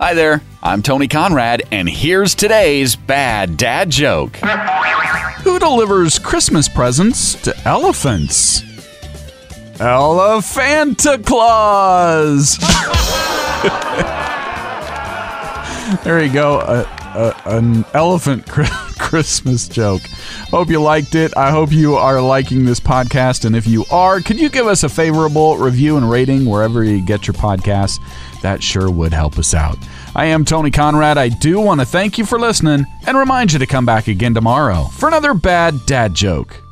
Hi there, I'm Tony Conrad, and here's today's bad dad joke. Who delivers Christmas presents to elephants? Elephanta Claus! there you go. A, a, an elephant Christmas joke. Hope you liked it. I hope you are liking this podcast. And if you are, could you give us a favorable review and rating wherever you get your podcasts? That sure would help us out. I am Tony Conrad. I do want to thank you for listening and remind you to come back again tomorrow for another bad dad joke.